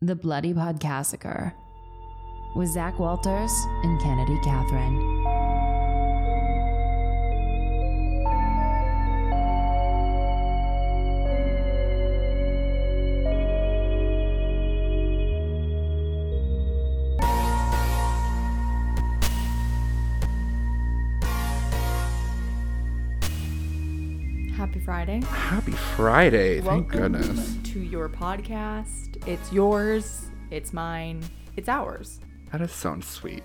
The Bloody Podcastiker with Zach Walters and Kennedy Catherine. Happy Friday. Happy Friday. Thank Welcome goodness. To your podcast. It's yours, it's mine, it's ours. That is so sweet.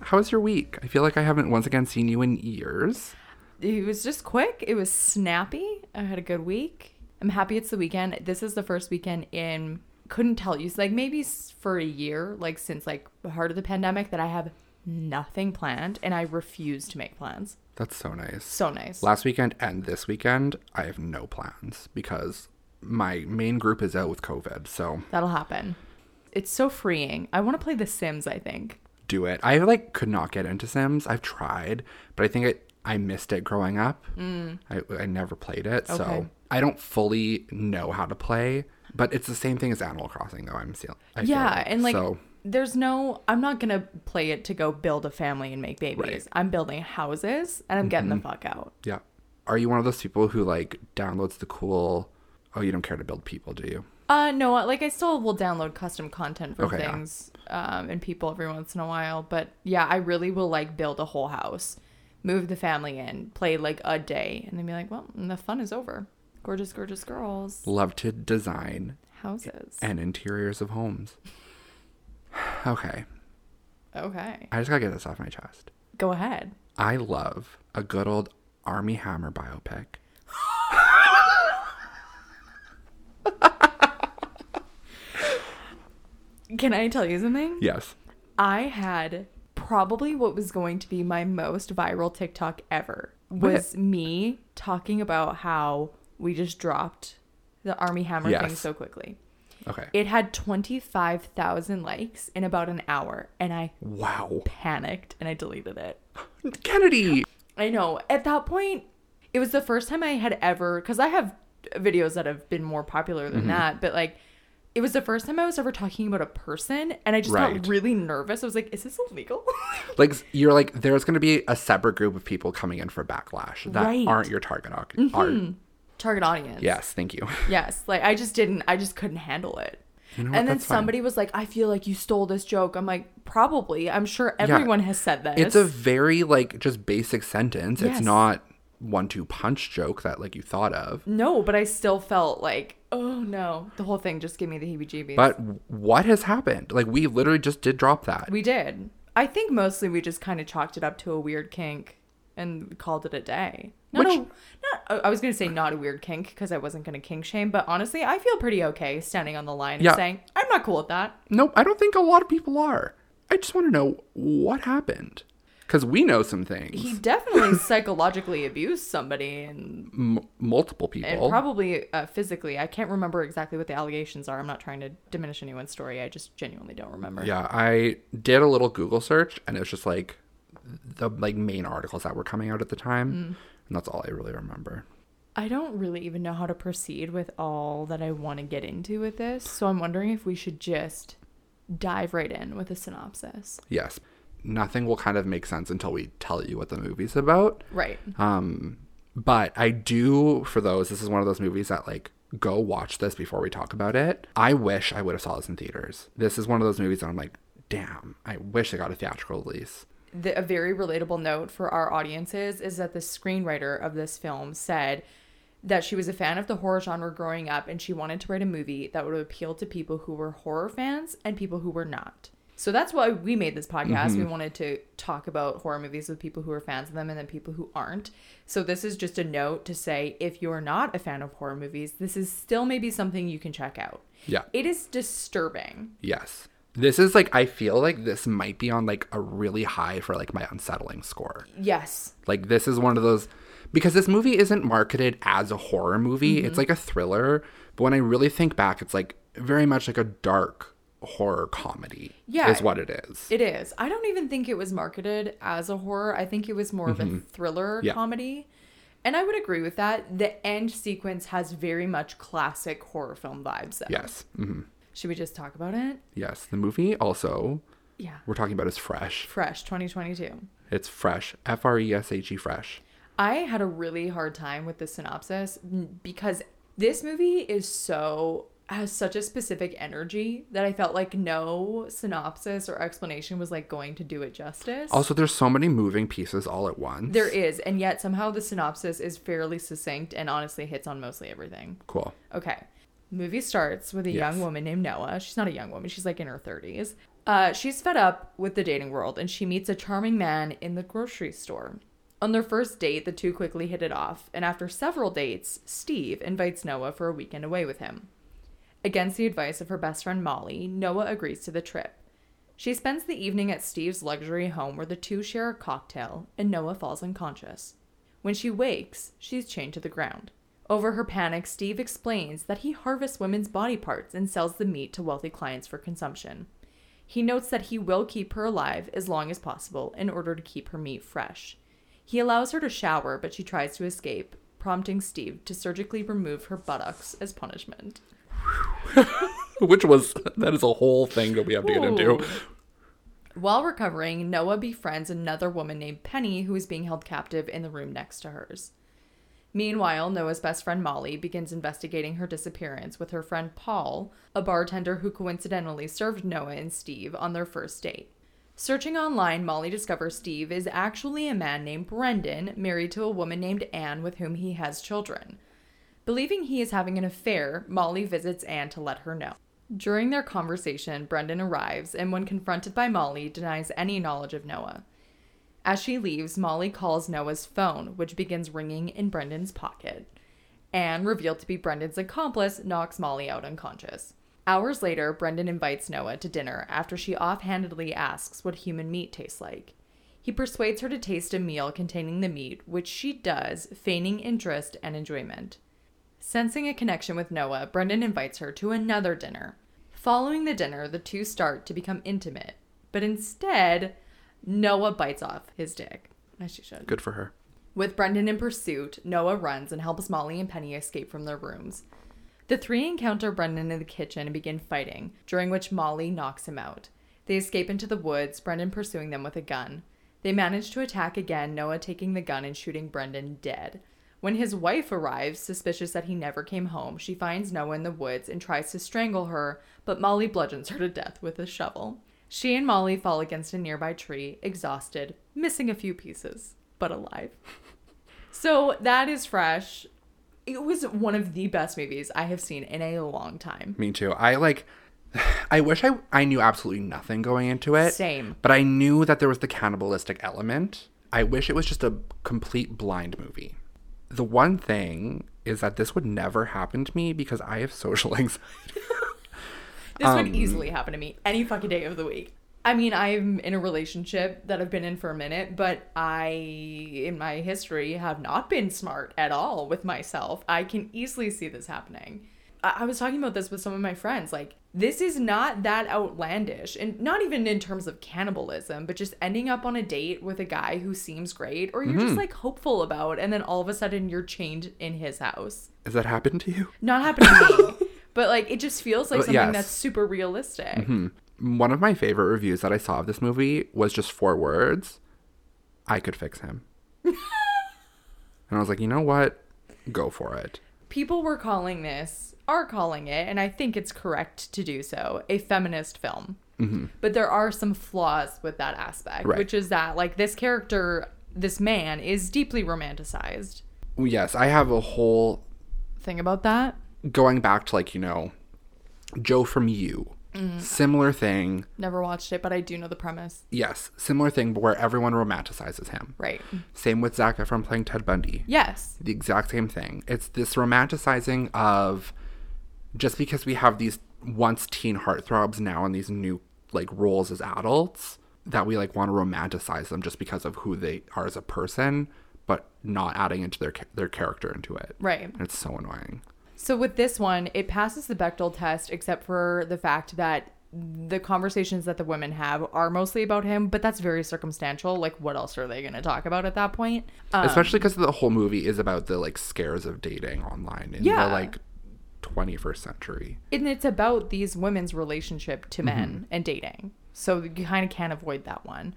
How was your week? I feel like I haven't once again seen you in years. It was just quick, it was snappy. I had a good week. I'm happy it's the weekend. This is the first weekend in couldn't tell you, so like maybe for a year, like since like the heart of the pandemic that I have nothing planned and I refuse to make plans. That's so nice. So nice. Last weekend and this weekend, I have no plans because my main group is out with COVID. So That'll happen. It's so freeing. I want to play The Sims, I think. do it. I like could not get into Sims. I've tried, but I think it, I missed it growing up. Mm. I, I never played it. Okay. So I don't fully know how to play, but it's the same thing as Animal Crossing, though. I'm feel Yeah, and like So there's no I'm not gonna play it to go build a family and make babies. Right. I'm building houses and I'm getting the fuck out. Yeah. Are you one of those people who like downloads the cool? Oh, you don't care to build people, do you? Uh no, like I still will download custom content for Okay, yeah. things um and people every once in a while. But yeah, I really will like build a whole house, move the family in, play like a day, and then be like, Well, the fun is over. Gorgeous, gorgeous girls. Love to design Houses. and interiors of homes. okay, Okay. I just gotta get this off my chest. Go ahead. I love a good old Armie Hammer biopic. Can I tell you something? Yes. I had probably what was going to be my most viral TikTok ever was me talking about how we just dropped the Armie Hammer thing so quickly. Okay. It had 25,000 likes in about an hour and I wow. panicked and I deleted it. Kennedy. I know. At that point, it was the first time I had ever cuz I have videos that have been more popular than mm-hmm. that, but like it was the first time I was ever talking about a person and I just Right. got really nervous. I was like, is this illegal? Like you're like there's gonna be a separate group of people coming in for backlash that Right. aren't your target au- mm-hmm. are Target audience. Yes, thank you. Yes. Like I just didn't I just couldn't handle it. You know and then That's fine. somebody was like, I feel like you stole this joke. I'm like, probably. I'm sure everyone has said this. It's a very like just basic sentence. Yes. It's not one two punch joke that like you thought of. no, but I still felt like, oh Oh, no. The whole thing just gave me the heebie jeebies. But what has happened? Like we literally just did drop that. we did. I think mostly we just kind of chalked it up to a weird kink and called it a day. Not Which- a, not, oh, I was going to say not a weird kink because I wasn't going to kink shame, but honestly, I feel pretty okay standing on the line and saying, I'm not cool with that. Nope, I don't think a lot of people are. I just want to know what happened. Because we know some things. He definitely psychologically abused somebody and M- multiple people. and probably uh, physically. I can't remember exactly what the allegations are. I'm not trying to diminish anyone's story. I just genuinely don't remember. yeah, I did a little Google search and it was just like the like main articles that were coming out at the time. Mm. And that's all I really remember. I don't really even know how to proceed with all that I want to get into with this. So I'm wondering if we should just dive right in with a synopsis. Yes. Nothing will kind of make sense until we tell you what the movie's about. Right. Um, but I do for those. This is one of those movies that like go watch this before we talk about it. I wish I would have saw this in theaters. This is one of those movies that I'm like, damn, I wish I got a theatrical release. the, a very relatable note for our audiences is that the screenwriter of this film said that she was a fan of the horror genre growing up and she wanted to write a movie that would appeal to people who were horror fans and people who were not. So that's why we made this podcast. We mm-hmm. wanted to talk about horror movies with people who are fans of them and then people who aren't. So this is just a note to say if you're not a fan of horror movies, this is still maybe something you can check out. Yeah. It is disturbing. Yes. This is like I feel like this might be on like a really high for like my unsettling score. Yes. Like this is one of those because this movie isn't marketed as a horror movie. It's mm-hmm. like a thriller, but when I really think back, it's like very much like a dark horror comedy. Yeah. Is what it is. It is. I don't even think it was marketed as a horror. I think it was more of a thriller Mm-hmm. Yeah. comedy. And I would agree with that. The end sequence has very much classic horror film vibes. Though. yes. hmm Should we just talk about it? Yes, the movie also Yeah. we're talking about is fresh. Fresh 2022. It's fresh. F R E S H E fresh. I had a really hard time with the synopsis because this movie is so has such a specific energy that I felt like no synopsis or explanation was like going to do it justice. Also, there's so many moving pieces all at once. there is, and yet somehow the synopsis is fairly succinct and honestly hits on mostly everything. Cool. Okay. Movie starts with a young woman named Noah. She's not a young woman, she's like in her 30s. Uh, she's fed up with the dating world and she meets a charming man in the grocery store. On their first date, the two quickly hit it off, and after several dates, Steve invites Noah for a weekend away with him. Against the advice of her best friend Molly, Noah agrees to the trip. She spends the evening at Steve's luxury home where the two share a cocktail and Noah falls unconscious. When she wakes, she's chained to the ground. Over her panic, Steve explains that he harvests women's body parts and sells the meat to wealthy clients for consumption. He notes that he will keep her alive as long as possible in order to keep her meat fresh. He allows her to shower, but she tries to escape, prompting Steve to surgically remove her buttocks as punishment. Which was that is a whole thing that we have to get into. While recovering, Noah befriends another woman named Penny who is being held captive in the room next to hers. Meanwhile, Noah's best friend Molly begins investigating her disappearance with her friend Paul, a bartender who coincidentally served Noah and Steve on their first date. Searching online, Molly discovers Steve is actually a man named Brendan, married to a woman named Anne with whom he has children. Believing he is having an affair, Molly visits Anne to let her know. During their conversation, Brendan arrives and, when confronted by Molly, denies any knowledge of Noah. As she leaves, Molly calls Noah's phone, which begins ringing in Brendan's pocket. Anne, revealed to be Brendan's accomplice, knocks Molly out unconscious. Hours later, Brendan invites Noah to dinner after she offhandedly asks what human meat tastes like. He persuades her to taste a meal containing the meat, which she does, feigning interest and enjoyment. Sensing a connection with Noah, Brendan invites her to another dinner. Following the dinner, the two start to become intimate, but instead, Noah bites off his dick, as she should. Good for her. With Brendan in pursuit, Noah runs and helps Molly and Penny escape from their rooms. The three encounter Brendan in the kitchen and begin fighting, during which Molly knocks him out. They escape into the woods, Brendan pursuing them with a gun. They manage to attack again, Noah taking the gun and shooting Brendan dead. When his wife arrives, suspicious that he never came home, she finds Noah in the woods and tries to strangle her, but Molly bludgeons her to death with a shovel. She and Molly fall against a nearby tree, exhausted, missing a few pieces, but alive. So that is fresh. It was one of the best movies I have seen in a long time. Me too. I like I wish I I knew absolutely nothing going into it. Same. But I knew that there was the cannibalistic element. I wish it was just a complete blind movie. The one thing is that this would never happen to me because I have social anxiety. This Um, would easily happen to me any fucking day of the week. I mean, I'm in a relationship that I've been in for a minute, but I, in my history, have not been smart at all with myself. I can easily see this happening. I, was talking about this with some of my friends. Like, this is not that outlandish, and not even in terms of cannibalism, but just ending up on a date with a guy who seems great, or you're just mm-hmm. like hopeful about, and then all of a sudden you're chained in his house. Has that happened to you? Not happened to me, but like it just feels like something yes. that's super realistic. Mm-hmm. One of my favorite reviews that I saw of this movie was just four words. I could fix him. and I was like, you know what? Go for it. People were calling this, are calling it, and I think it's correct to do so, a feminist film. Mm-hmm. But there are some flaws with that aspect, Right. which is that like this character, this man, is deeply romanticized. Yes, I have a whole Thing about that? going back to like, you know, Joe from You. Mm. Similar thing. Never watched it, but I do know the premise. Yes, similar thing, but where everyone romanticizes him. Right. Same with Zac Efron playing Ted Bundy. Yes. The exact same thing. It's this romanticizing of just because we have these once teen heartthrobs now in these new like roles as adults that we like want to romanticize them just because of who they are as a person, but not adding into their their character into it. Right. And it's so annoying. So with this one, it passes the Bechdel test, except for the fact that the conversations that the women have are mostly about him, but that's very circumstantial. Like, what else are they going to talk about at that point? Um, Especially because the whole movie is about the like scares of dating online in Yeah. the like 21st century. and it's about these women's relationship Mm-hmm. to men and dating. So you kind of can't avoid that one.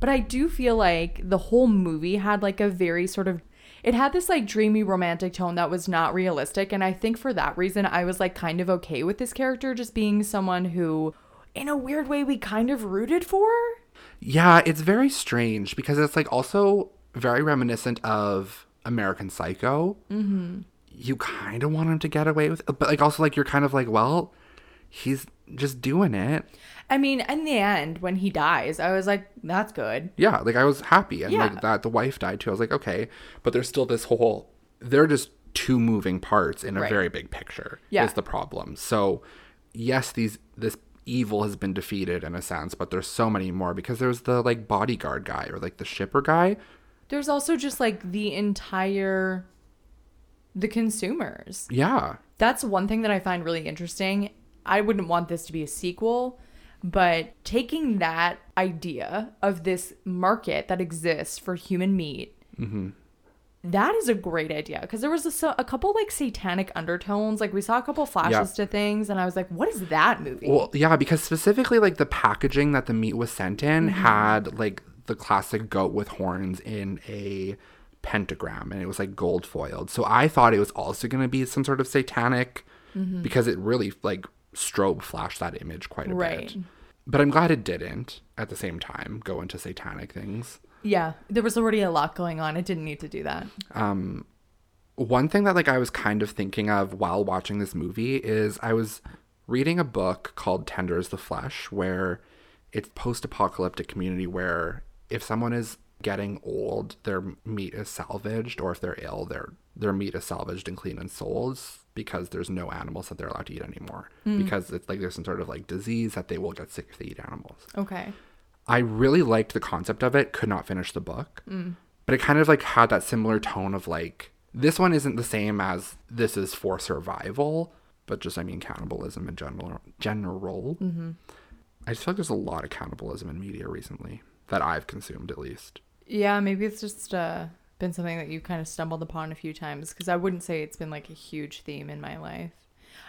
But I do feel like the whole movie had like a very sort of it had this like dreamy romantic tone that was not realistic and I think for that reason I was like kind of okay with this character just being someone who in a weird way we kind of rooted for. Yeah, it's very strange because it's like also very reminiscent of American Psycho. Mm-hmm. You kind of want him to get away with it, but like also like you're kind of like, well, he's just doing it. I mean, in the end when he dies, I was like that's good. Yeah, like I was happy and Yeah. like that the wife died too. I was like, okay, but there's still this whole they're just two moving parts in a Right. very big picture. Yeah. Is the problem. So yes, these this evil has been defeated in a sense, but there's so many more because there's the like bodyguard guy or like the shipper guy. There's also just like the entire the consumers. Yeah. That's one thing that I find really interesting. I wouldn't want this to be a sequel, but taking that idea of this market that exists for human meat, mm-hmm. that is a great idea because there was a, a couple like satanic undertones. Like we saw a couple flashes Yeah. to things, and I was like, "What is that movie?" Well, yeah, because specifically like the packaging that the meat was sent in mm-hmm. had like the classic goat with horns in a pentagram and it was like gold foiled. So I thought it was also going to be some sort of satanic mm-hmm. because it really like strobe flashed that image quite a Right. bit. But I'm glad it didn't at the same time go into satanic things. yeah, there was already a lot going on. It didn't need to do that. Um one thing that like I was kind of thinking of while watching this movie is I was reading a book called Tender as the Flesh where it's post-apocalyptic community where if someone is getting old, their meat is salvaged or if they're ill, their their meat is salvaged and clean and sold because there's no animals that they're allowed to eat anymore mm. because it's like there's some sort of like disease that they will get sick if they eat animals. Okay. I really liked the concept of it, could not finish the book. Mm. But it kind of like had that similar tone of like this one isn't the same as this is for survival, but just I mean cannibalism in general general. Mm-hmm. I just feel like there's a lot of cannibalism in media recently that I've consumed at least. Yeah, maybe it's just uh, been something that you kind of stumbled upon a few times because I wouldn't say it's been like a huge theme in my life.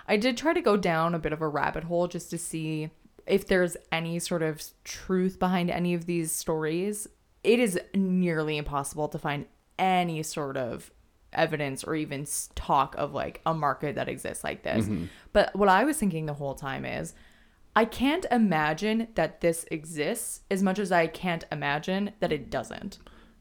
I did try to go down a bit of a rabbit hole just to see if there's any sort of truth behind any of these stories. It is nearly impossible to find any sort of evidence or even talk of like a market that exists like this. Mm-hmm. But what I was thinking the whole time is I can't imagine that this exists as much as I can't imagine that it doesn't.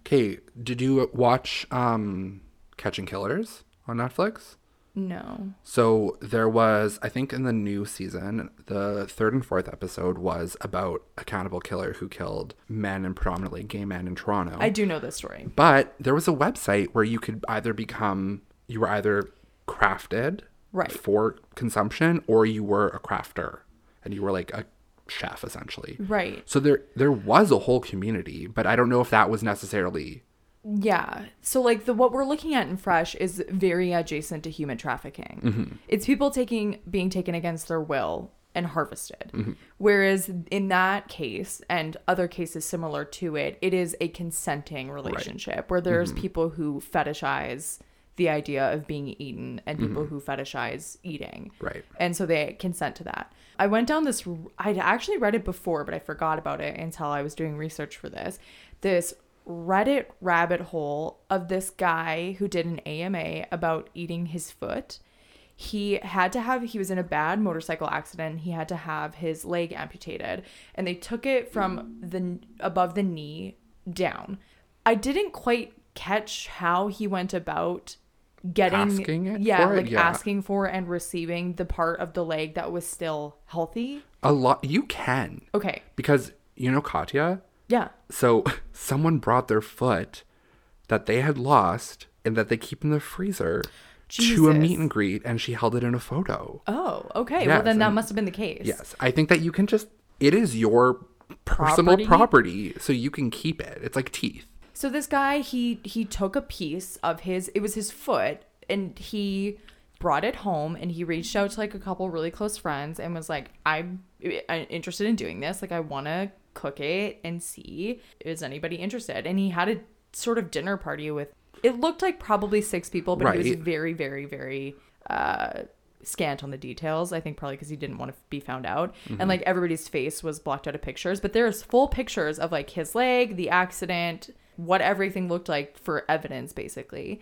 Okay, did you watch um Catching Killers on Netflix? No. So there was, I think, in the new season, the third and fourth episode was about a cannibal killer who killed men and predominantly gay men in Toronto. I do know this story. but there was a website where you could either become, you were either crafted Right. for consumption or you were a crafter and you were like a chef essentially. Right. So there there was a whole community, but I don't know if that was necessarily Yeah. So like the what we're looking at in Fresh is very adjacent to human trafficking. Mm-hmm. It's people taking being taken against their will and harvested. Mm-hmm. Whereas in that case and other cases similar to it, it is a consenting relationship where there's mm-hmm. people who fetishize the idea of being eaten and mm-hmm. people who fetishize eating. Right. And so they consent to that. I went down this, I'd actually read it before, but I forgot about it until I was doing research for this. This Reddit rabbit hole of this guy who did an AMA about eating his foot. He had to have, he was in a bad motorcycle accident. He had to have his leg amputated, and they took it from the above the knee down. I didn't quite catch how he went about getting Asking it yeah for it? like Yeah. asking for and receiving the part of the leg that was still healthy a lot you can okay because you know Katya yeah So someone brought their foot that they had lost and that they keep in the freezer to a meet and greet, and she held it in a photo. oh okay well Yes, then that must have been the case Yes, I think that you can just. It is your personal Property? property, so you can keep it. It's like teeth. So this guy he he took a piece of his it was his foot and he brought it home and he reached out to like a couple really close friends and was like i'm I'm interested in doing this. Like i want to cook it and see is anybody interested. And he had a sort of dinner party with it looked like probably six people but he was very very very uh scant on the details. I think probably because he didn't want to be found out. Mm-hmm. And like everybody's face was blocked out of pictures, but there's full pictures of like his leg, the accident, what everything looked like for evidence, basically.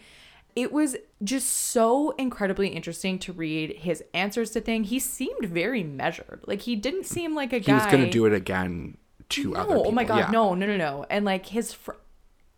It was just so incredibly interesting to read his answers to things. He seemed very measured. Like he didn't seem like a He guy. was going to do it again to No, other people. oh my god, Yeah. no, no, no, no. And like his fr-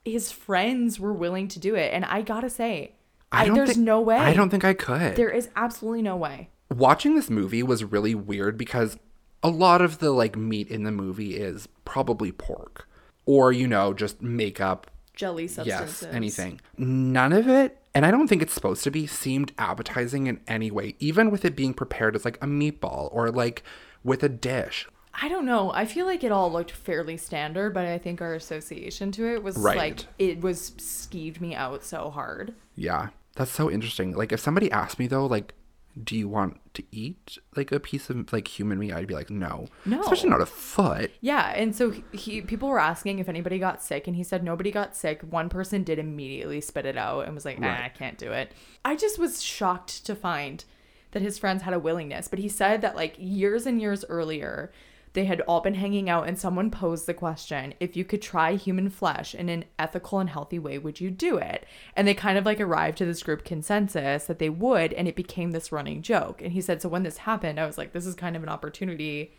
his friends were willing to do it, and I gotta say, I don't there's think- no way. I don't think I could. There is absolutely no way. Watching this movie was really weird because a lot of the like meat in the movie is probably pork or you know just makeup Jelly substances. Yes, anything. None of it, and I don't think it's supposed to be, seemed appetizing in any way, even with it being prepared as like a meatball or like with a dish. I don't know. I feel like it all looked fairly standard, but I think our association to it was Right. like it was skeeved me out so hard. Yeah, that's so interesting. Like, if somebody asked me though, like, do you want to eat like a piece of like human meat? I'd be like, no. No. Especially not a foot. Yeah, and so he, he people were asking if anybody got sick, and he said nobody got sick. One person did immediately spit it out and was like, "Ah, Right. I can't do it." I just was shocked to find that his friends had a willingness, but he said that like years and years earlier, they had all been hanging out, and someone posed the question: if you could try human flesh in an ethical and healthy way, would you do it? And they kind of like arrived to this group consensus that they would, and it became this running joke. And he said, so when this happened, I was like, this is kind of an opportunity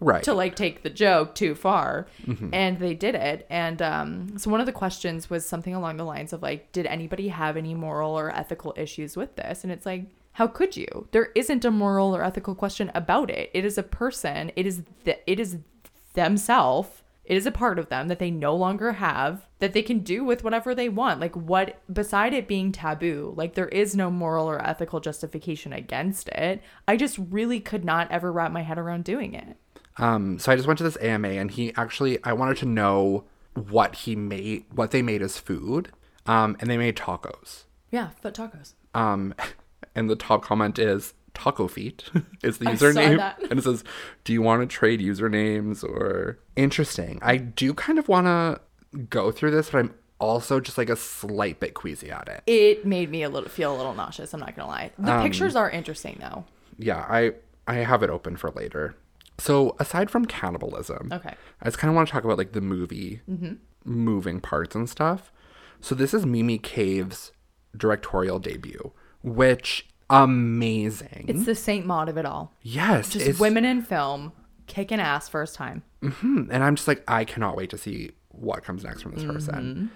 Right. to like take the joke too far Mm-hmm. and they did it and um so one of the questions was something along the lines of like did anybody have any moral or ethical issues with this and it's like how could you? There isn't a moral or ethical question about it. It is a person. It is th- it is themselves it is a part of them that they no longer have that they can do with whatever they want. Like what beside it being taboo like there is no moral or ethical justification against it. I just really could not ever wrap my head around doing it. Um, so I just went to this AMA and he actually I wanted to know what he made what they made as food. Um, and they made tacos. Yeah, foot tacos. Um, and the top comment is taco feet is the username. And it says, Do you want to trade usernames or interesting? I do kind of wanna go through this, but I'm also just like a slight bit queasy at it. It made me a little feel a little nauseous. I'm not gonna lie. The Um, pictures are interesting though. Yeah, I I have it open for later. So aside from cannibalism, Okay. I just kind of want to talk about like the movie moving parts and stuff. So this is Mimi Cave's directorial debut, which amazing. It's the Saint Maud of it all. yes, Just it's, women in film kicking ass first time. Mhm. and I'm just like I cannot wait to see what comes next from this person.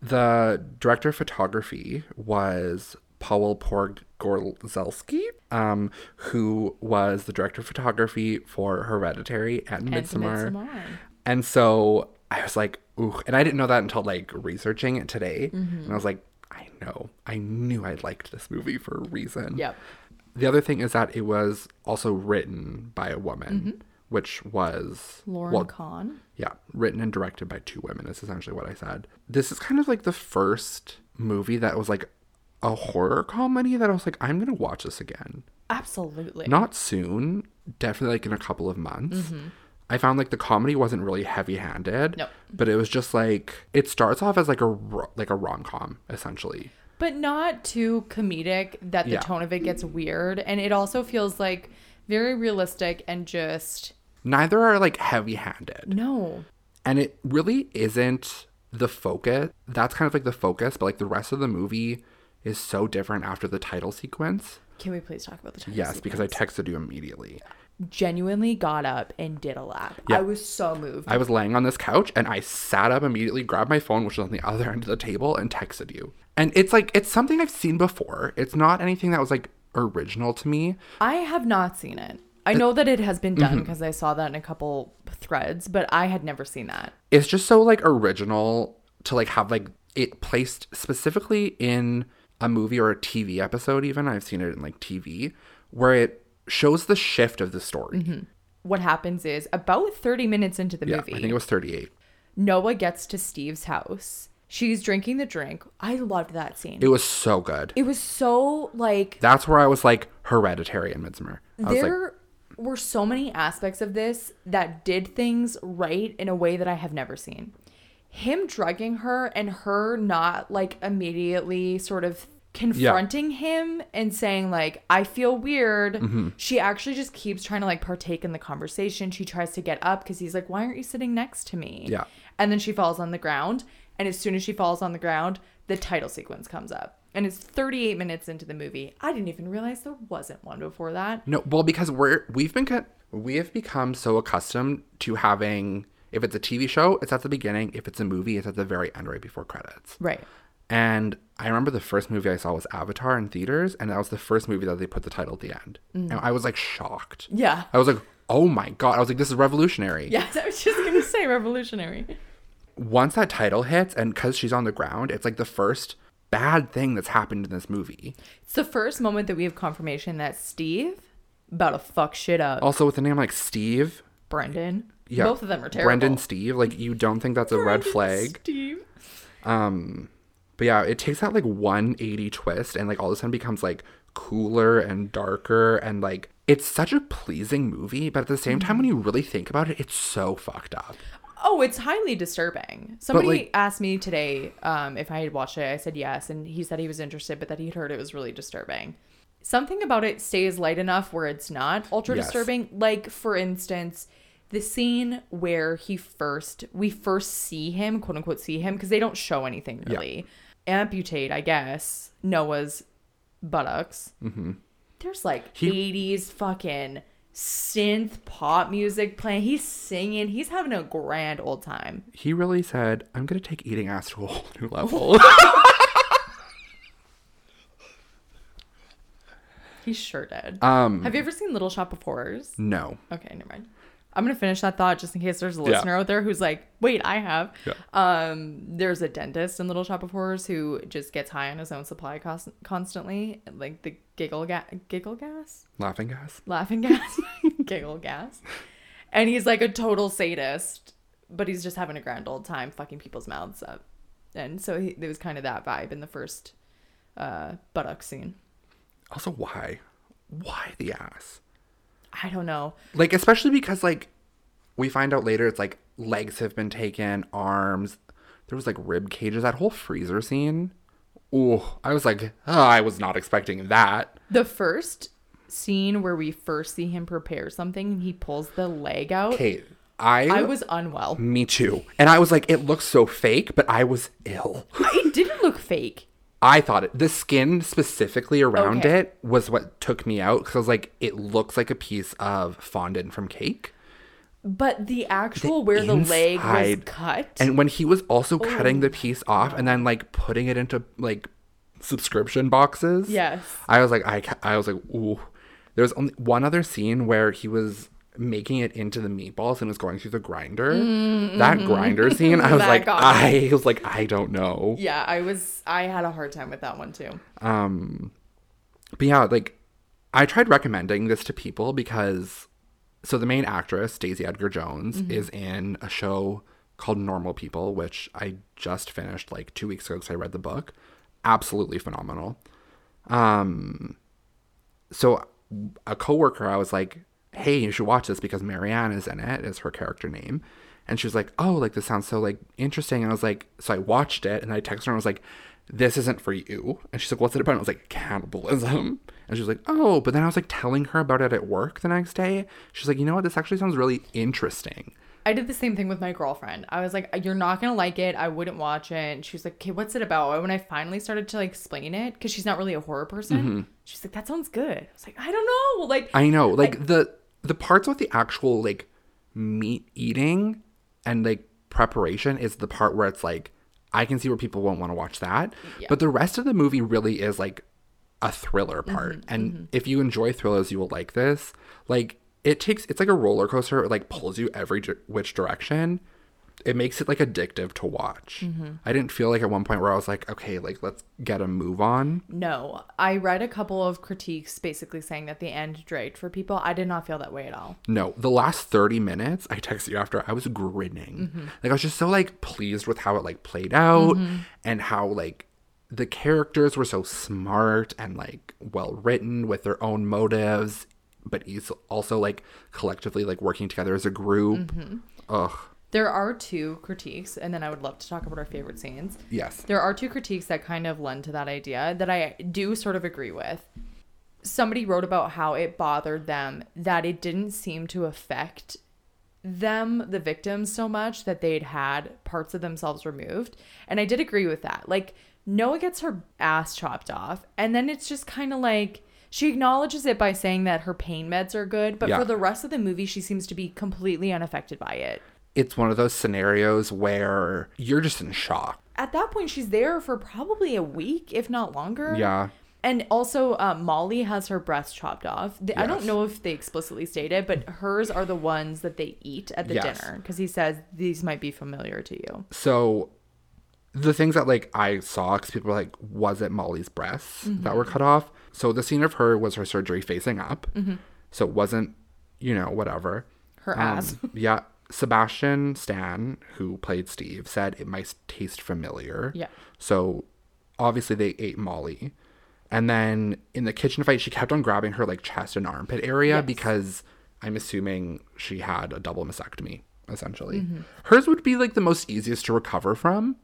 The director of photography was Paul Pogorzelski, um, who was the director of photography for Hereditary and And Midsommar. Midsommar. And so I was like, ooh. And I didn't know that until like researching it today. Mm-hmm. And I was like, I know. I knew I liked this movie for a reason. Yep. The other thing is that it was also written by a woman, which was Mm-hmm. Lauryn well, Kahn. yeah, written and directed by two women is essentially what I said. This is kind of like the first movie that was like a horror comedy that I was like, I'm gonna watch this again. Absolutely. Not soon, definitely like in a couple of months. I found like the comedy wasn't really heavy-handed, but it was just like it starts off as like a like a rom-com essentially. but not too comedic that the Yeah. tone of it gets weird. And it also feels like very realistic and just Neither are like heavy-handed. no. and it really isn't the focus that's kind of like the focus but like the rest of the movie is so different after the title sequence Can we please talk about the title yes because i texted you immediately genuinely got up and did a lap. Yeah. I was so moved. i was laying on this couch and i sat up immediately grabbed my phone which was on the other end of the table and texted you and it's like it's something i've seen before it's not anything that was like original to me I have not seen it. I know that it has been Mm-hmm. done because I saw that in a couple threads, but I had never seen that. it's just so like original to like have like it placed specifically in a movie or a TV episode even I've seen it in like TV where it shows the shift of the story. Mm-hmm. What happens is about 30 minutes into the Yeah, movie, I think it was 38. Noah gets to Steve's house. She's drinking the drink. I loved that scene. It was so good. it was so like That's where I was like hereditary in Midsommar. I was like there were so many aspects of this that did things right in a way that I have never seen. Him drugging her and her not like immediately sort of confronting him and saying like I feel weird. Mm-hmm. She actually just keeps trying to like partake in the conversation. She tries to get up cuz he's like why aren't you sitting next to me? Yeah. And then she falls on the ground and as soon as she falls on the ground, the title sequence comes up. And it's 38 minutes into the movie. I didn't even realize there wasn't one before that. No, well, because we're we've been co- we have become so accustomed to having if it's a TV show, it's at the beginning. If it's a movie, it's at the very end, right before credits. Right. And I remember the first movie I saw was Avatar in theaters, and that was the first movie that they put the title at the end. And I was like shocked. Yeah. I was like, oh my god! I was like, this is revolutionary. Yes, I was just going to say revolutionary. Once that title hits, and because she's on the ground, it's like the first bad thing that's happened in this movie. It's the first moment that we have confirmation that Steve about to fuck shit up. Also, with a name like Steve, Brendan. yeah, Both of them are terrible. Brendan Steve, like you don't think that's a red Brendan flag. Steve. Um, but yeah, it takes that like 180 twist and like all of a sudden becomes like cooler and darker and like it's such a pleasing movie, but at the same time, when you really think about it, it's so fucked up. Oh, it's highly disturbing. Somebody like- asked me today um, if I had watched it. I said yes, and he said he was interested, but that he'd heard it was really disturbing. Something about it stays light enough where it's not ultra Yes. disturbing. Like for instance, the scene where he first we first see him, quote unquote, see him because they don't show anything really. Amputate, I guess, Noah's buttocks. Mm-hmm. There's like He- 80s fucking synth pop music playing. He's singing. He's having a grand old time. He really said, I'm going to take eating ass to a whole new level. He sure did. um, Have you ever seen Little Shop of Horrors? no. Okay, never mind. I'm gonna finish that thought just in case there's a Yeah. listener out there who's like, "Wait, I have." Yeah. Um, there's a dentist in Little Shop of Horrors who just gets high on his own supply cost- constantly, like the giggle ga- giggle gas, Laughing gas. laughing gas, giggle gas, and he's like a total sadist, but he's just having a grand old time fucking people's mouths up, and so he, there was kind of that vibe in the first uh, buttock scene. Also, why? Why the ass? I don't know. Like, especially because, like, we find out later it's like legs have been taken, arms. There was like rib cages. That whole freezer scene. Oh, I was like, oh, I was not expecting that. The first scene where we first see him prepare something and he pulls the leg out, Okay, I, I was unwell. me too. And I was like, it looks so fake, but I was ill. It didn't look fake. I thought it. The skin specifically around Okay. it was what took me out because I was like, it looks like a piece of fondant from cake. But the actual where the leg was cut. And when he was also Oh cutting the piece off and then like putting it into like subscription boxes. yes. I was like, I, I was like, ooh. There was only one other scene where he was making it into the meatballs and was going through the grinder. That grinder scene, I was Mm-hmm. Like, got I was like, I don't know. Yeah, I was I had a hard time with that one too. Um, but yeah, like I tried recommending this to people because so the main actress, Daisy Edgar Jones, is in a show called Normal People, which I just finished like two weeks ago because I read the book. Absolutely phenomenal. Um, so a coworker, I was like, "Hey, you should watch this because Marianne is in it. Is her character name?" And she was like, "Oh, like this sounds so like interesting." And I was like, so I watched it and I texted her and I was like, "This isn't for you." And she's like, "What's it about?" And I was like, "Cannibalism." And she was like, "Oh," but then I was like telling her about it at work the next day. She's like, "You know what? This actually sounds really interesting." I did the same thing with my girlfriend. I was like, "You're not gonna like it. I wouldn't watch it." And she was like, "Okay, what's it about?" And when I finally started to like explain it, because she's not really a horror person, she's like, "That sounds good." I was like, "I don't know." Like, Mm-hmm. I know, like the the parts with the actual like meat eating and like preparation is the part where it's like I can see where people won't want to watch that. But the rest of the movie really is like a thriller mm-hmm, part. and mm-hmm. if you enjoy thrillers, you will like this. Like it takes it's like a roller coaster. It like pulls you every di- which direction. It makes it like addictive to watch. Mm-hmm. I didn't feel like at one point where I was like, okay, like let's get a move on. no, I read a couple of critiques basically saying that the end dragged for people. I did not feel that way at all. No, the last 30 minutes, I texted you after, I was grinning. Mm-hmm. Like I was just so like pleased with how it like played out mm-hmm. and how like the characters were so smart and like well written with their own motives, but also like collectively like working together as a group. Ugh. There are two critiques, and then I would love to talk about our favorite scenes. Yes. There are two critiques that kind of lend to that idea that I do sort of agree with. Somebody wrote about how it bothered them that it didn't seem to affect them, the victims, so much that they'd had parts of themselves removed. And I did agree with that. Like, Noah gets her ass chopped off, and then it's just kind of like she acknowledges it by saying that her pain meds are good, but Yeah. for the rest of the movie, she seems to be completely unaffected by it. It's one of those scenarios where you're just in shock. At that point, she's there for probably a week, if not longer. Yeah. And also, uh, Molly has her breasts chopped off. The- I don't know if they explicitly state it, but hers are the ones that they eat at the Yes. dinner because he says these might be familiar to you. So the things that like I saw, because people were like, was it Molly's breasts that were cut off? So the scene of her was her surgery facing up. So it wasn't, you know, whatever. Her Um, ass. yeah. Sebastian Stan, who played Steve, said it might taste familiar. Yeah. So obviously they ate Molly. And then in the kitchen fight, she kept on grabbing her like chest and armpit area Yes. because I'm assuming she had a double mastectomy, essentially. Mm-hmm. Hers would be like the most easiest to recover from,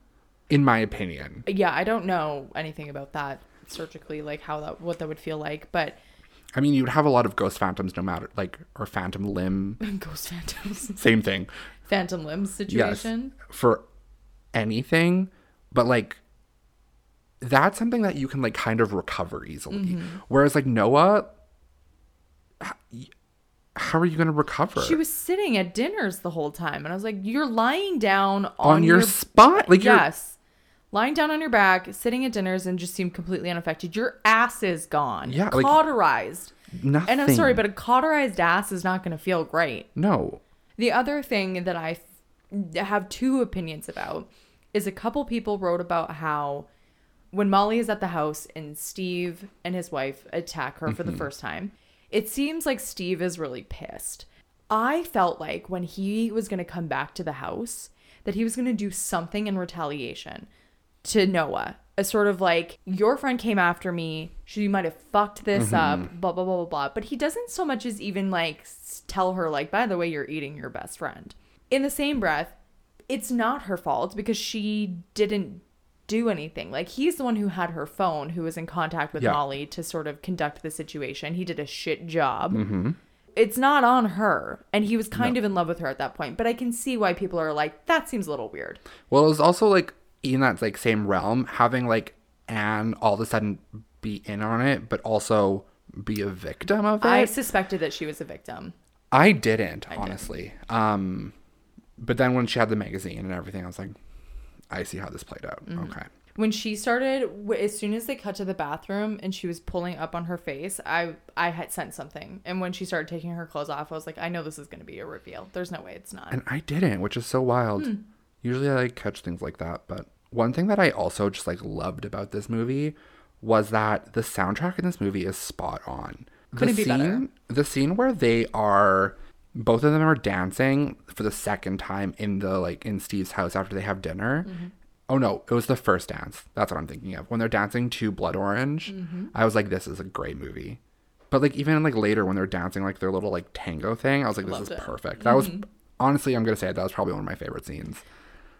in my opinion. Yeah, I don't know anything about that surgically, like how that what that would feel like, but I mean, you'd have a lot of ghost phantoms no matter, like, or phantom limb, ghost phantoms, same thing. phantom limbs Yes. situation. For anything, but like, that's something that you can like kind of recover easily. Mm-hmm. Whereas like Noah, how are you going to recover? She was sitting at dinners the whole time, and I was like, "You're lying down on, on your, spot, like yes, lying down on your back, sitting at dinners, and just seem completely unaffected. Your ass is gone, Yeah, like- cauterized. nothing. And I'm sorry, but a cauterized ass is not going to feel great. no, The other thing that I f- have two opinions about is a couple people wrote about how when Molly is at the house and Steve and his wife attack her for the mm-hmm. first time, it seems like Steve is really pissed. I felt like when he was going to come back to the house that he was going to do something in retaliation to Noah. A sort of like, your friend came after me. She might have fucked this up, blah, blah, blah, blah, blah. But he doesn't so much as even like tell her, like, by the way, you're eating your best friend. In the same breath, it's not her fault because she didn't do anything. Like, he's the one who had her phone, who was in contact with Yeah. Molly to sort of conduct the situation. He did a shit job Mm-hmm. it's not on her and he was kind of in love with her at that point but i can see why people are like that seems a little weird Well, it was also like in that like same realm, having like Anne all of a sudden be in on it, but also be a victim of it. i I, suspected that she was a victim I didn't honestly. Um, but then when she had the magazine and everything, I was like, I see how this played out. Mm-hmm. Okay. when she started as soon as they cut to the bathroom and she was pulling up on her face i i had sent something and when she started taking her clothes off i was like i know this is going to be a reveal there's no way it's not And I didn't, which is so wild. Hmm. Usually I like catch things like that, but one thing that I also just like loved about this movie was that the soundtrack in this movie is spot on. Couldn't the be better. scene, The scene where they are both of them are dancing for the second time in the like in Steve's house after they have dinner. Mm-hmm. Oh no, it was the first dance. That's what I'm thinking of. When they're dancing to Blood Orange, Mm-hmm. I was like, this is a great movie. But like even like later when they're dancing like their little like tango thing, I was like, this Loved is it. Mm-hmm. perfect. That was honestly, I'm gonna say it, that was probably one of my favorite scenes.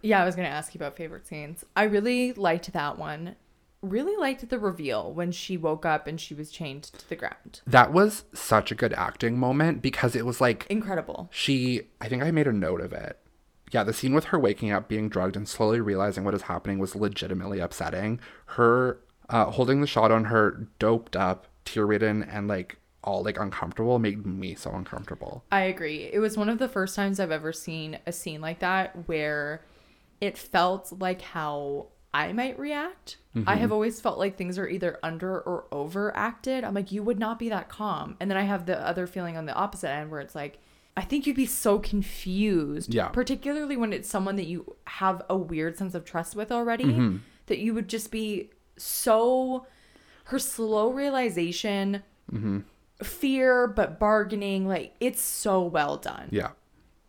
Yeah i was going to ask you about favorite scenes i really liked that one really liked the reveal when she woke up and she was chained to the ground That was such a good acting moment because it was like incredible she I think I made a note of it. Yeah, the scene with her waking up, being drugged, and slowly realizing what is happening was legitimately upsetting. Her uh, holding the shot on her, doped up, tear ridden, and like all like uncomfortable, made me so uncomfortable. I agree. It was one of the first times I've ever seen a scene like that where it felt like how I might react. I have mm-hmm. always felt like things are either under or overacted. I'm like, you would not be that calm. And then I have the other feeling on the opposite end where it's like, I think you'd be so confused. Yeah. Particularly when it's someone that you have a weird sense of trust with already, mm-hmm. that you would just be so. Her slow realization mm-hmm. fear but bargaining like it's so well done Yeah,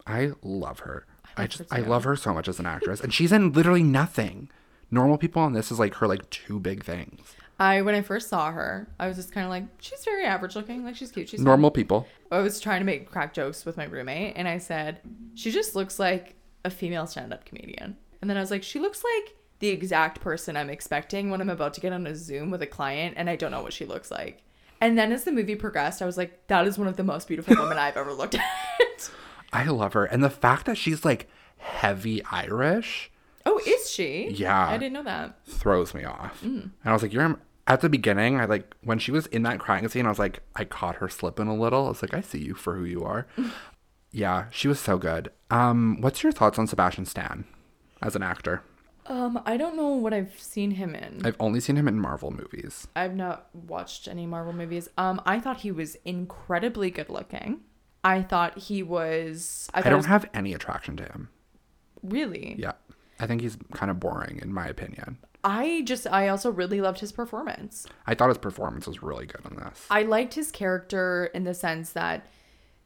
I love her. I, just I love her so much as an actress, and she's in literally nothing. Normal people on this is like her like two big things. i when i first saw her i was just kind of like she's very average looking like she's cute she's fine." Normal people. i was trying to make crack jokes with my roommate and i said she just looks like a female stand-up comedian. And then I was like, she looks like the exact person I'm expecting when I'm about to get on a Zoom with a client and I don't know what she looks like. And then as the movie progressed, I was like, that is one of the most beautiful women I've ever looked at. I love her. And the fact that she's like heavy Irish oh, is she? Yeah. I didn't know that. throws me off. And I was like, you're at the beginning, I like when she was in that crying scene, I was like, I caught her slipping a little. I was like, I see you for who you are. yeah, she was so good. Um, what's your thoughts on Sebastian Stan as an actor? Um, I don't know what I've seen him in. I've only seen him in Marvel movies. I've not watched any Marvel movies. Um, I thought he was incredibly good looking. I thought he was. I, I don't was, have any attraction to him. really. Yeah. I think he's kind of boring in my opinion. I just. I also really loved his performance. I thought his performance was really good on this. I liked his character in the sense that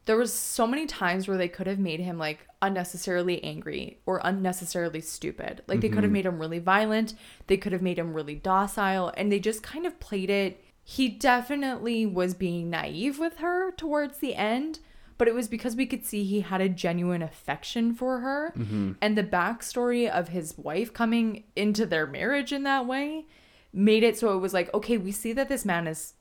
there was so many times where they could have made him like unnecessarily angry or unnecessarily stupid. Like they could have mm-hmm. made him really violent, they could have made him really docile, and they just kind of played it. He definitely was being naive with her towards the end, but it was because we could see he had a genuine affection for her. Mm-hmm. And the backstory of his wife coming into their marriage in that way made it so it was like, okay, we see that this man is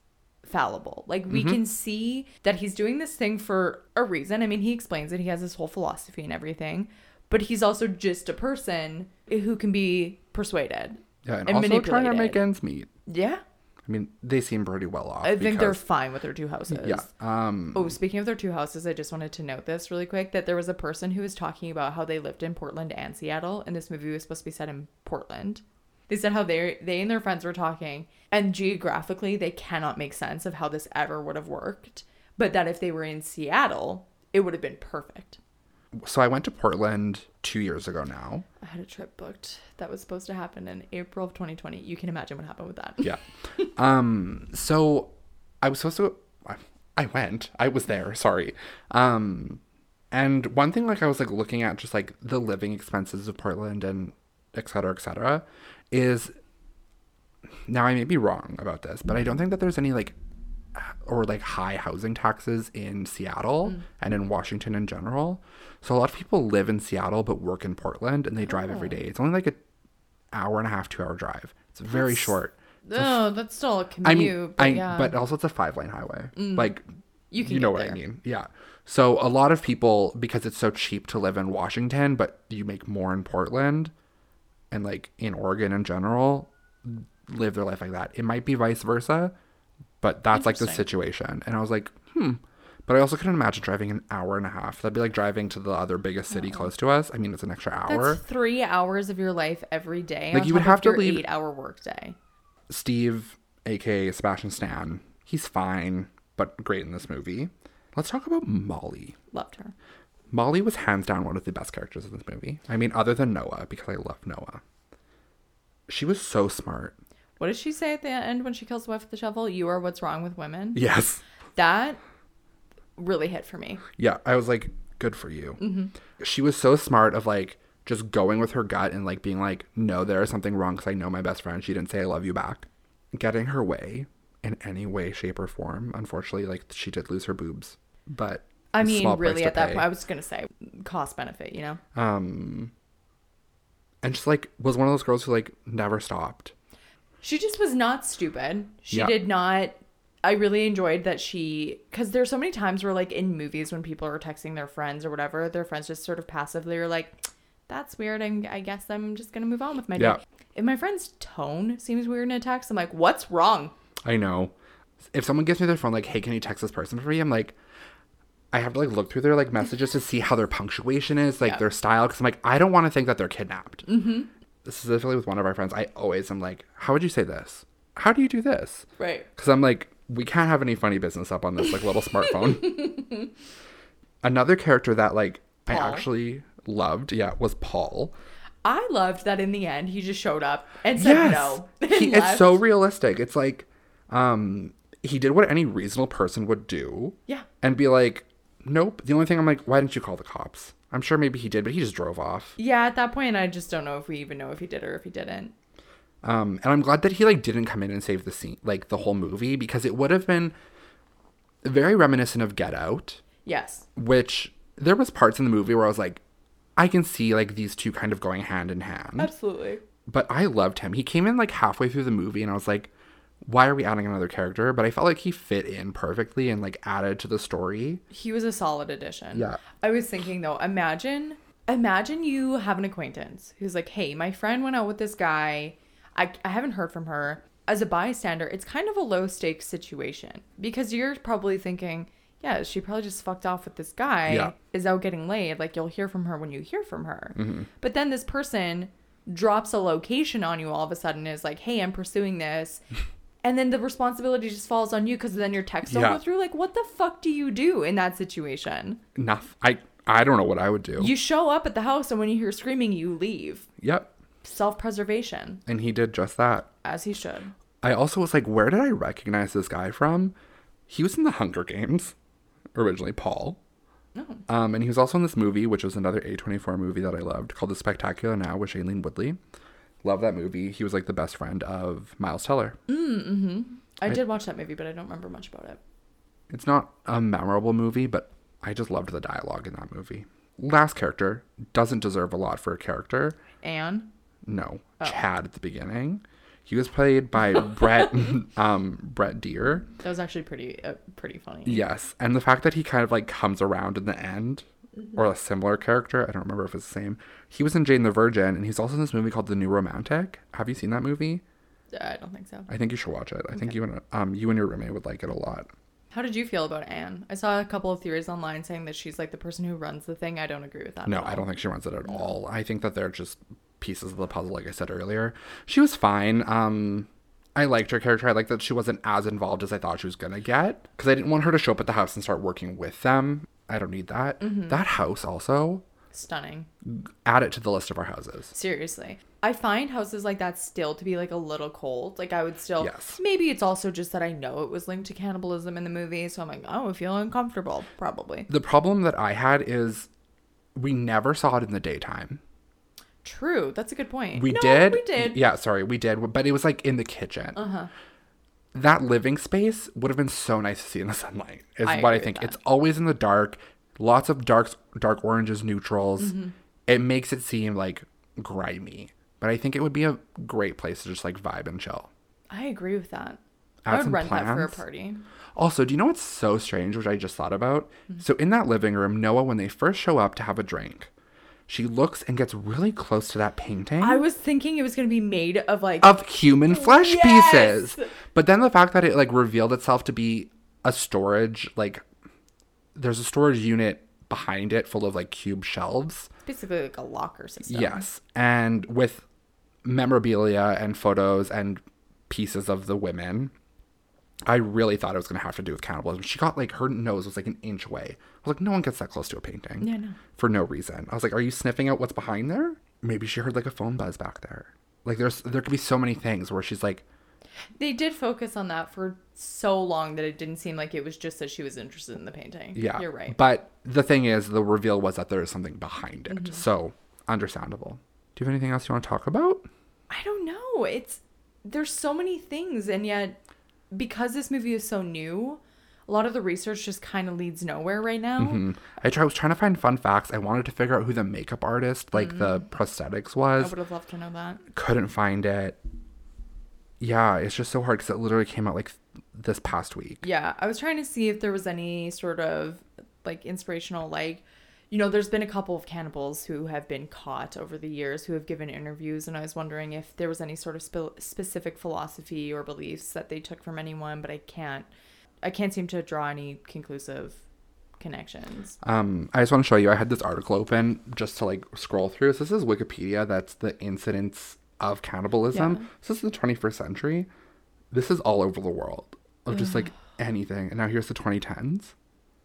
fallible. Like we mm-hmm. can see that he's doing this thing for a reason. I mean, he explains it. He has his whole philosophy and everything, but he's also just a person who can be persuaded. yeah, and, and also trying to make ends meet. Yeah. I mean, they seem pretty well off. I think they're fine with their two houses. Yeah. Um Oh, speaking of their two houses, I just wanted to note this really quick that there was a person who was talking about how they lived in Portland and Seattle, and this movie was supposed to be set in Portland. They said how they they and their friends were talking, and geographically they cannot make sense of how this ever would have worked, but that if they were in Seattle, it would have been perfect. so I went to Portland 2 years ago now. I had a trip booked that was supposed to happen in April of 2020. You can imagine what happened with that. Yeah. um so I was supposed to I- I went. I was there, sorry. Um and one thing like I was like looking at just like the living expenses of Portland and et cetera, et cetera, is now I may be wrong about this, but I don't think that there's any like or like high housing taxes in Seattle and in Washington in general. So a lot of people live in Seattle but work in Portland and they drive every day. It's only like a hour and a half, two hour drive. It's very short. Oh, that's still a commute. I mean, but I yeah. Mm. but also it's a five lane highway. Like You can you know what I mean? Yeah. So a lot of people because it's so cheap to live in Washington, but you make more in Portland and like in Oregon in general, live their life like that. It might be vice versa, but that's like the situation. And I was like, hmm. But I also couldn't imagine driving an hour and a half. That'd be like driving to the other biggest city close to us. I mean, it's an extra hour. That's three hours of your life every day. Like, you would have to leave- eight-hour workday. Steve, aka Sebastian Stan, he's fine, but great in this movie. Let's talk about Molly. Loved her. Molly was hands down one of the best characters in this movie. I mean, other than Noah, because I love Noah. She was so smart. What does she say at the end when she kills the wife with the shovel? You are what's wrong with women. Yes. That really hit for me. Yeah, I was like, good for you. She was so smart of like just going with her gut and like being like, no, there is something wrong because I know my best friend. She didn't say I love you back. Getting her way in any way, shape, or form. Unfortunately, like she did lose her boobs, but I mean, really, at that pay. point, I was gonna say cost benefit. You know, um, and just like was one of those girls who like never stopped. She just was not stupid. She Yeah. did not. I really enjoyed that she, because there's so many times where, like, in movies when people are texting their friends or whatever, their friends just sort of passively are like, "That's weird. I'm, I guess I'm just gonna move on with my day." Yeah. If my friend's tone seems weird in a text, I'm like, "What's wrong?" I know. If someone gives me their phone, like, hey, can you text this person for me? I'm like, I have to like look through their like messages to see how their punctuation is, like Yeah. their style, because I'm like, I don't want to think that they're kidnapped. Mm-hmm. Specifically with one of our friends, I always am like, how would you say this? How do you do this? Right. Because I'm like, we can't have any funny business up on this like little smartphone. Another character that like I actually loved, yeah, was Paul. I loved that in the end he just showed up and said no. and He, it's so realistic. It's like um he did what any reasonable person would do yeah. and be like, Nope. The only thing I'm like, why didn't you call the cops? I'm sure maybe he did, but he just drove off. Yeah, at that point, I just don't know if we even know if he did or if he didn't. Um, and I'm glad that he like didn't come in and save the scene, like the whole movie, because it would have been very reminiscent of Get Out, Yes. which there was parts in the movie where I was like, I can see like these two kind of going hand in hand. Absolutely. But I loved him. He came in like halfway through the movie and I was like, why are we adding another character? But I felt like he fit in perfectly and like added to the story. He was a solid addition. Yeah. I was thinking though, imagine imagine you have an acquaintance who's like, "Hey, my friend went out with this guy. I I haven't heard from her." As a bystander, it's kind of a low stakes situation because you're probably thinking, "Yeah, she probably just fucked off with this guy. Yeah. Is out getting laid. Like you'll hear from her when you hear from her." Mm-hmm. But then this person drops a location on you all of a sudden is like, "Hey, I'm pursuing this." And then the responsibility just falls on you because then your text will Yeah. go through. Like, what the fuck do you do in that situation? Nothing. I I don't know what I would do. You show up at the house, and when you hear screaming, you leave. yep. Self preservation, And he did just that. as he should. I also was like, where did I recognize this guy from? He was in the Hunger Games originally, Paul. No. Um, and he was also in this movie, which was another A24 movie that I loved called The Spectacular Now with Shailene Woodley. Love that movie. He was like the best friend of Miles Teller. Mm-hmm. I did watch that movie, but I don't remember much about it. It's not a memorable movie, but I just loved the dialogue in that movie. Last character doesn't deserve a lot for a character. Anne, No, Chad at the beginning. He was played by Brett um, Brett Dier. that was actually pretty, uh, pretty funny. Yes, and the fact that he kind of like comes around in the end, or a similar character, I don't remember if it's the same. He was in Jane the Virgin, and he's also in this movie called The New Romantic. Have you seen that movie? I don't think so. I think you should watch it. I think you and um you and your roommate would like it a lot. How did you feel about Anne? I saw a couple of theories online saying that she's like the person who runs the thing. I don't agree with that. No, at all. I don't think she runs it at all. I think that they're just pieces of the puzzle, like I said earlier. She was fine. Um, I liked her character. I liked that she wasn't as involved as I thought she was gonna get because I didn't want her to show up at the house and start working with them. I don't need that. Mm-hmm. That house also Stunning. add it to the list of our houses. Seriously. I find houses like that still to be like a little cold. Like I would still Yes. maybe it's also just that I know it was linked to cannibalism in the movie, so I'm like, oh, I feel uncomfortable, probably. The problem that I had is we never saw it in the daytime. True. That's a good point. We No, did. We did. Yeah, sorry, we did, but it was like in the kitchen. Uh-huh. That living space would have been so nice to see in the sunlight. Is I what I think. It's always in the dark. Lots of dark, dark oranges, neutrals. Mm-hmm. It makes it seem like grimy, but I think it would be a great place to just like vibe and chill. I agree with that. Add I would rent that for a party. Also, do you know what's so strange, which I just thought about? Mm-hmm. So in that living room, Noah, when they first show up to have a drink, she looks and gets really close to that painting. I was thinking it was gonna be made of like of human flesh Yes! pieces. But then the fact that it like revealed itself to be a storage like there's a storage unit behind it full of like cube shelves. basically like a locker system. Yes. And with memorabilia and photos and pieces of the women. I really thought it was going to have to do with cannibalism. She got like her nose was like an inch away. I was like, no one gets that close to a painting Yeah, no. for no reason. I was like, are you sniffing out what's behind there? Maybe she heard like a phone buzz back there. Like there's there could be so many things where she's like, They did focus on that for so long that it didn't seem like it was just that she was interested in the painting. yeah, You're right. But the thing is, the reveal was that there is something behind it. Mm-hmm. So understandable. Do you have anything else you want to talk about? I don't know. It's there's so many things and yet because this movie is so new, a lot of the research just kind of leads nowhere right now. Mm, I, try, I was trying to find fun facts. I wanted to figure out who the makeup artist, like the prosthetics, was. I would have loved to know that. Couldn't find it. Yeah, it's just so hard because it literally came out like this past week. Yeah, I was trying to see if there was any sort of like inspirational like you know, there's been a couple of cannibals who have been caught over the years who have given interviews, and I was wondering if there was any sort of spe- specific philosophy or beliefs that they took from anyone, but I can't, I can't seem to draw any conclusive connections. Um, I just want to show you. I had this article open just to like scroll through. So this is Wikipedia. That's the incidents of cannibalism. Yeah. So this is the 21st century. This is all over the world of just like anything. And now here's the 2010s.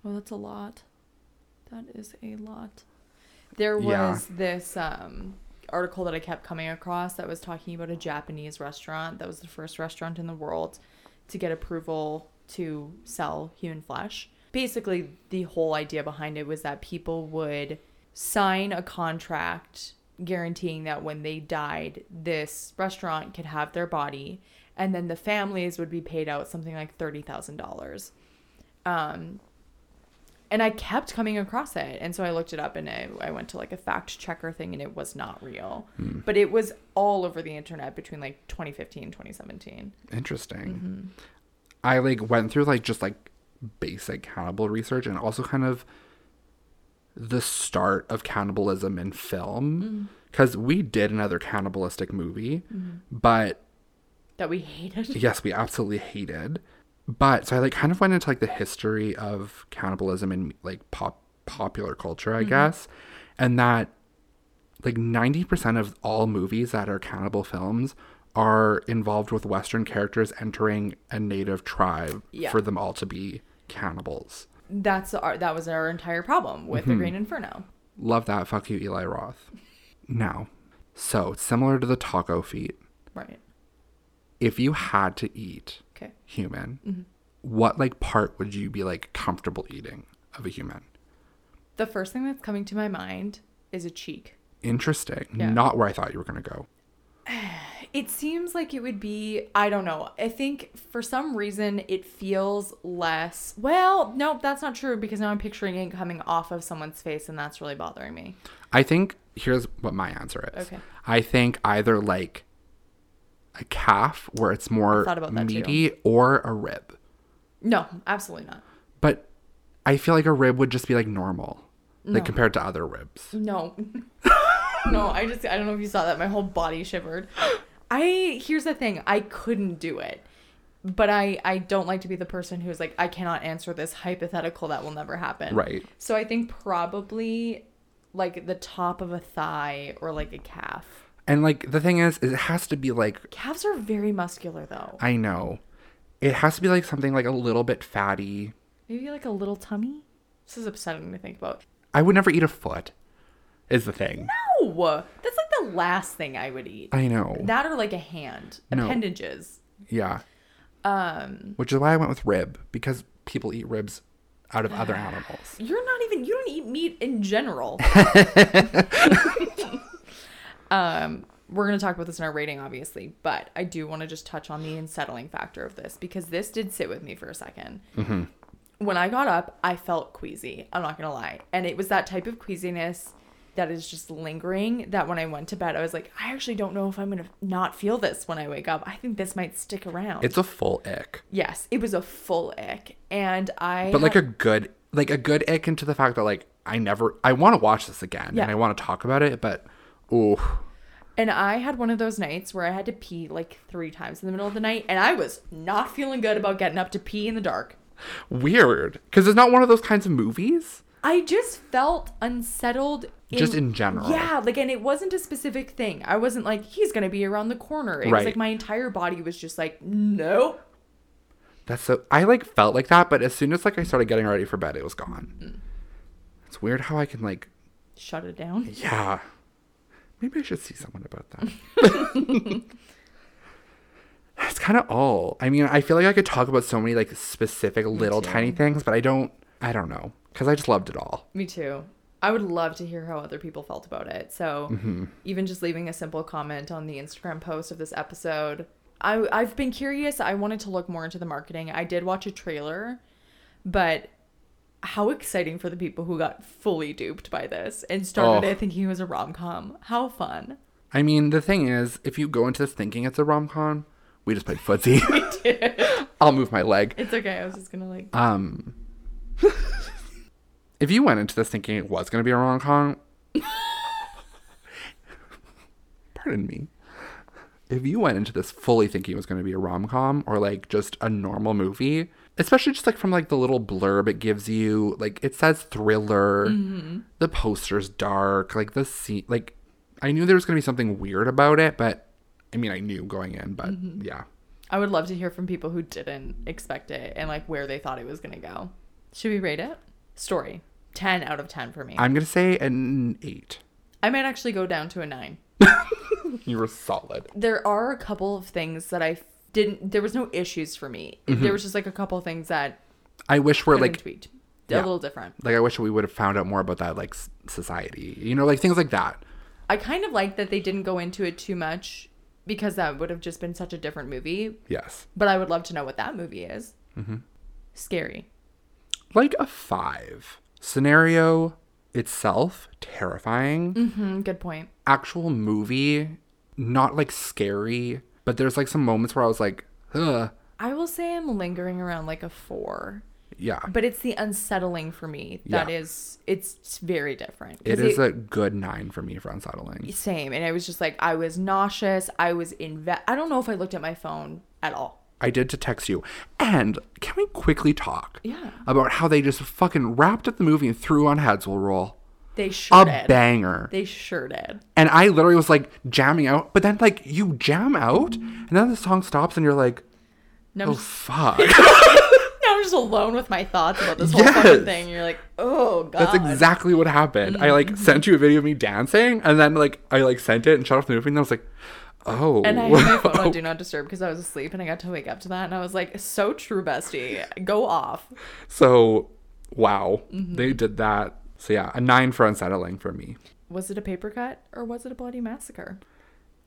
Well, that's a lot. That is a lot. There was Yeah. this um, article that I kept coming across that was talking about a Japanese restaurant that was the first restaurant in the world to get approval to sell human flesh. Basically, the whole idea behind it was that people would sign a contract guaranteeing that when they died, this restaurant could have their body, and then the families would be paid out something like $30,000. Um, And I kept coming across it. And so I looked it up and I, I went to like a fact checker thing and it was not real. Hmm. But it was all over the internet between like 2015 and 2017. Interesting. Mm-hmm. I like went through like just like basic cannibal research and also kind of the start of cannibalism in film mm. because we did another cannibalistic movie, mm-hmm. but That we hated. yes, we absolutely hated. But so I like kind of went into like the history of cannibalism in like pop popular culture, I mm-hmm. guess, and that like 90% of all movies that are cannibal films are involved with western characters entering a native tribe Yeah. for them all to be cannibals. That's our, that was our entire problem with the mm-hmm. Green Inferno. Love that. Fuck you, Eli Roth. Now, so similar to the taco feet, Right. if you had to eat Human, mm-hmm. what like part would you be like comfortable eating of a human? The first thing that's coming to my mind is a cheek. Interesting. Yeah. Not where I thought you were gonna go. It seems like it would be, I don't know. I think for some reason it feels less. Well, nope, that's not true because now I'm picturing it coming off of someone's face and that's really bothering me. I think here's what my answer is. Okay. I think either like a calf where it's more that too. meaty or a rib. No, absolutely not. But I feel like a rib would just be like normal. Like compared to other ribs. No. no, I just, I don't know if you saw that. My whole body shivered. I, here's the thing I couldn't do it. But I, I don't like to be the person who's like, I cannot answer this hypothetical that will never happen. Right. So I think probably like the top of a thigh or like a calf. And like the thing is, is it has to be like Calves are very muscular though. I know. It has to be like something like a little bit fatty. Maybe like a little tummy. This is upsetting to think about. I would never eat a foot. Is the thing. No, that's like the last thing I would eat. I know. That or like a hand, No. appendages. yeah. Um, Which is why I went with rib because people eat ribs out of other animals. you're not even. You don't eat meat in general. um, we're gonna talk about this in our rating, obviously, but I do want to just touch on the unsettling factor of this because this did sit with me for a 2nd When I got up, I felt queasy. I'm not gonna lie, and it was that type of queasiness that is just lingering. That when I went to bed, I was like, I actually don't know if I'm gonna not feel this when I wake up. I think this might stick around. It's a full ick. yes, it was a full ick, and I. But like had- a good like a good ick into the fact that like I never I want to watch this again Yeah. and I want to talk about it, but oh And I had one of those nights where I had to pee like three times in the middle of the night, and I was not feeling good about getting up to pee in the dark. weird because it's not one of those kinds of movies. I just felt unsettled. Just in general. Yeah, like, and it wasn't a specific thing. I wasn't like, he's gonna be around the corner. It was like my entire body was just like, nope. That's so I like felt like that, but as soon as like I started getting ready for bed, it was gone. Mm. It's weird how I can like Shut it down. yeah. Maybe I should see someone about that. That's kind of all. I mean, I feel like I could talk about so many like specific little tiny things, but I don't. I don't know because I just loved it all. Me too. I would love to hear how other people felt about it. So Mm-hmm. even just leaving a simple comment on the Instagram post of this episode. I I've been curious. I wanted to look more into the marketing. I did watch a trailer, but how exciting for the people who got fully duped by this and started Oh. it thinking it was a rom com. How fun. I mean, the thing is, if you go into this thinking it's a rom com, we just played footsie. I'll move my leg. It's okay. I was just gonna like Um, if you went into this thinking it was going to be a rom com, pardon me. If you went into this fully thinking it was going to be a rom com or like just a normal movie, especially just like from like the little blurb it gives you, like it says thriller, mm-hmm. the poster's dark, like the scene, like I knew there was going to be something weird about it, but I mean, I knew going in, but mm-hmm. yeah. I would love to hear from people who didn't expect it and like where they thought it was gonna go. Should we rate it? Story. Ten out of ten for me. I'm going to say an eight. I might actually go down to a nine. You were solid. there are a couple of things that I didn't. There was no issues for me. There was just like a couple things that I wish we're like tweaked. Yeah. A little different. like I wish we would have found out more about that like society. You know, like things like that. I kind of like that they didn't go into it too much because that would have just been such a different movie. Yes. But I would love to know what that movie is. Mm-hmm. Scary. Like a 5. Scenario itself, terrifying. hmm good point. Actual movie, not like scary, but there's like some moments where I was like, huh. I will say I'm lingering around like a four, Yeah. but it's the unsettling for me that Yeah. is it's, very different. It is is a good nine for me for unsettling. same, and I was just like I was nauseous. I was in. I don't know if I looked at my phone at all. I did to text you. And can we quickly talk Yeah. about how they just fucking wrapped up the movie and threw on Heads Will Roll? They sure A did. banger. They sure did. And I literally was like jamming out, but then like you jam out, and then the song stops, and you're like, No, I'm, oh just, fuck. now I'm just alone with my thoughts about this whole Yes. thing. You're like, oh god. That's exactly what happened. I like sent you a video of me dancing, and then like I like sent it and shut off the movie, and I was like, oh. And I had my phone on Do Not Disturb because I was asleep and I got to wake up to that and I was like, so true, bestie. Go off. so wow, Mm-hmm. they did that. So yeah, a nine for unsettling for me. Was it a paper cut or was it a bloody massacre?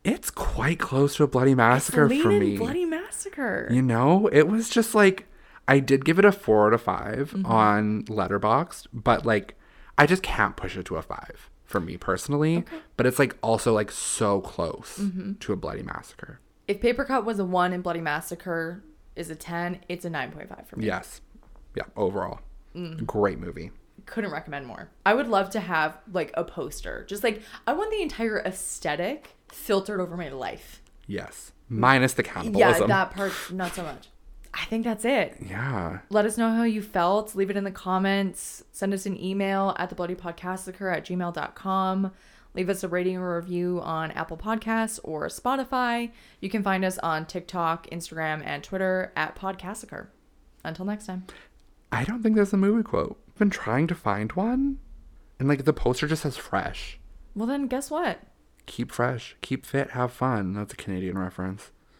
It's quite close to a bloody massacre for me. bloody massacre. You know, it was just like I did give it a four out of 5 Mm-hmm. on Letterboxd, but like I just can't push it to a five for me personally. But it's like also like so close Mm-hmm. to a bloody massacre. If paper cut was a one and bloody massacre is a 10, it's a 9.5 for me. Yes. Yeah, overall. Mm. Great movie. Couldn't recommend more. I would love to have like a poster. Just like, I want the entire aesthetic filtered over my life. Yes. Minus the Yeah, that part, not so much. I think that's it. yeah. Let us know how you felt. Leave it in the comments. Send us an email at the bloody thebloodypodcastaker at gmail.com. Leave us a rating or review on Apple Podcasts or Spotify. You can find us on TikTok, Instagram, and Twitter at Podcastaker. Until next time. I don't think there's a movie quote. Been trying to find one. And like the poster just says fresh. Well, then, guess what? Keep fresh, keep fit, have fun. That's a Canadian reference.